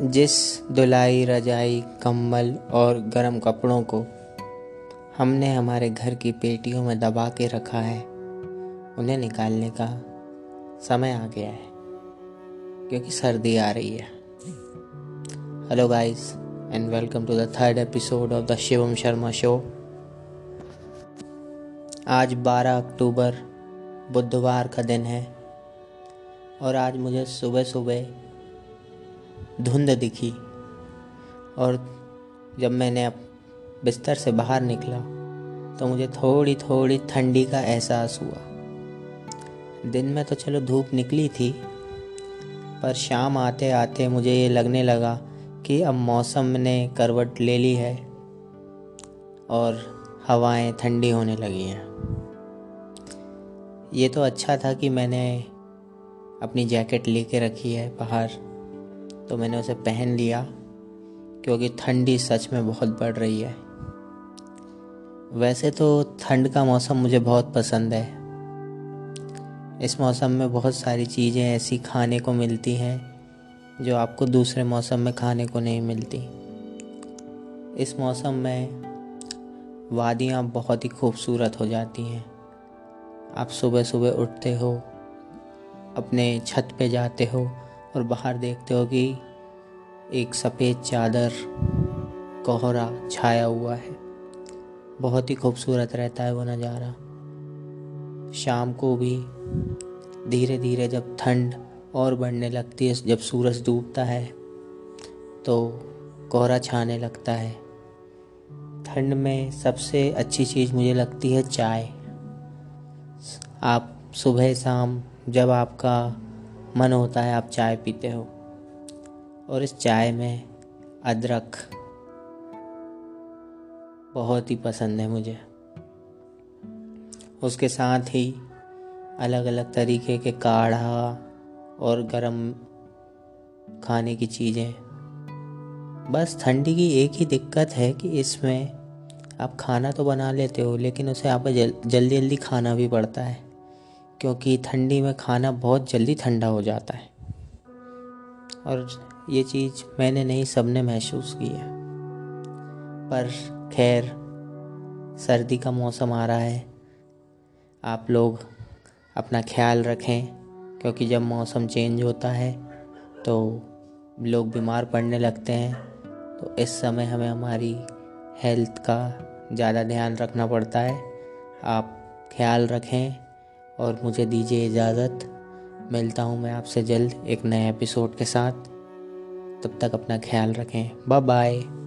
जिस धुलाई, रजाई, कंबल और गर्म कपड़ों को हमने हमारे घर की पेटियों में दबा के रखा है, उन्हें निकालने का समय आ गया है, क्योंकि सर्दी आ रही है। Hello guys and welcome to the third episode of the Shivam Sharma show आज 12 अक्टूबर, बुधवार का दिन है और आज मुझे सुबह सुबह धुंध दिखी और जब मैंने अब बिस्तर से बाहर निकला तो मुझे थोड़ी थोड़ी ठंडी का एहसास हुआ। दिन में तो चलो धूप निकली थी, पर शाम आते आते मुझे ये लगने लगा कि अब मौसम ने करवट ले ली है और हवाएँ ठंडी होने लगी हैं। ये तो अच्छा था कि मैंने अपनी जैकेट लेके रखी है बाहर। तो मैंने उसे पहन लिया, क्योंकि ठंडी सच में बहुत बढ़ रही है। वैसे तो ठंड का मौसम मुझे बहुत पसंद है। इस मौसम में बहुत सारी चीज़ें ऐसी खाने को मिलती हैं, जो आपको दूसरे मौसम में खाने को नहीं मिलती। इस मौसम में वादियाँ बहुत ही खूबसूरत हो जाती हैं। आप सुबह सुबह उठते हो, अपने छत पे जाते हो और बाहर देखते हो कि एक सफ़ेद चादर कोहरा छाया हुआ है। बहुत ही खूबसूरत रहता है वो नज़ारा। शाम को भी धीरे धीरे जब ठंड और बढ़ने लगती है, जब सूरज डूबता है तो कोहरा छाने लगता है। ठंड में सबसे अच्छी चीज़ मुझे लगती है चाय। आप सुबह शाम जब आपका मन होता है आप चाय पीते हो। और इस चाय में अदरक बहुत ही पसंद है मुझे। उसके साथ ही अलग अलग तरीके के काढ़ा और गरम खाने की चीज़ें। बस ठंडी की एक ही दिक्कत है कि इसमें आप खाना तो बना लेते हो लेकिन उसे आप जल, जल्दी जल्दी खाना भी पड़ता है। क्योंकि ठंडी में खाना बहुत जल्दी ठंडा हो जाता है। और ये चीज़ मैंने नहीं, सबने महसूस की है। पर खैर, सर्दी का मौसम आ रहा है। आप लोग अपना ख्याल रखें, क्योंकि जब मौसम चेंज होता है तो लोग बीमार पड़ने लगते हैं। तो इस समय हमें हमारी हेल्थ का ज़्यादा ध्यान रखना पड़ता है। आप ख्याल रखें और मुझे दीजिए इजाज़त। मिलता हूँ मैं आपसे जल्द एक नए एपिसोड के साथ। तब तक अपना ख्याल रखें। Bye bye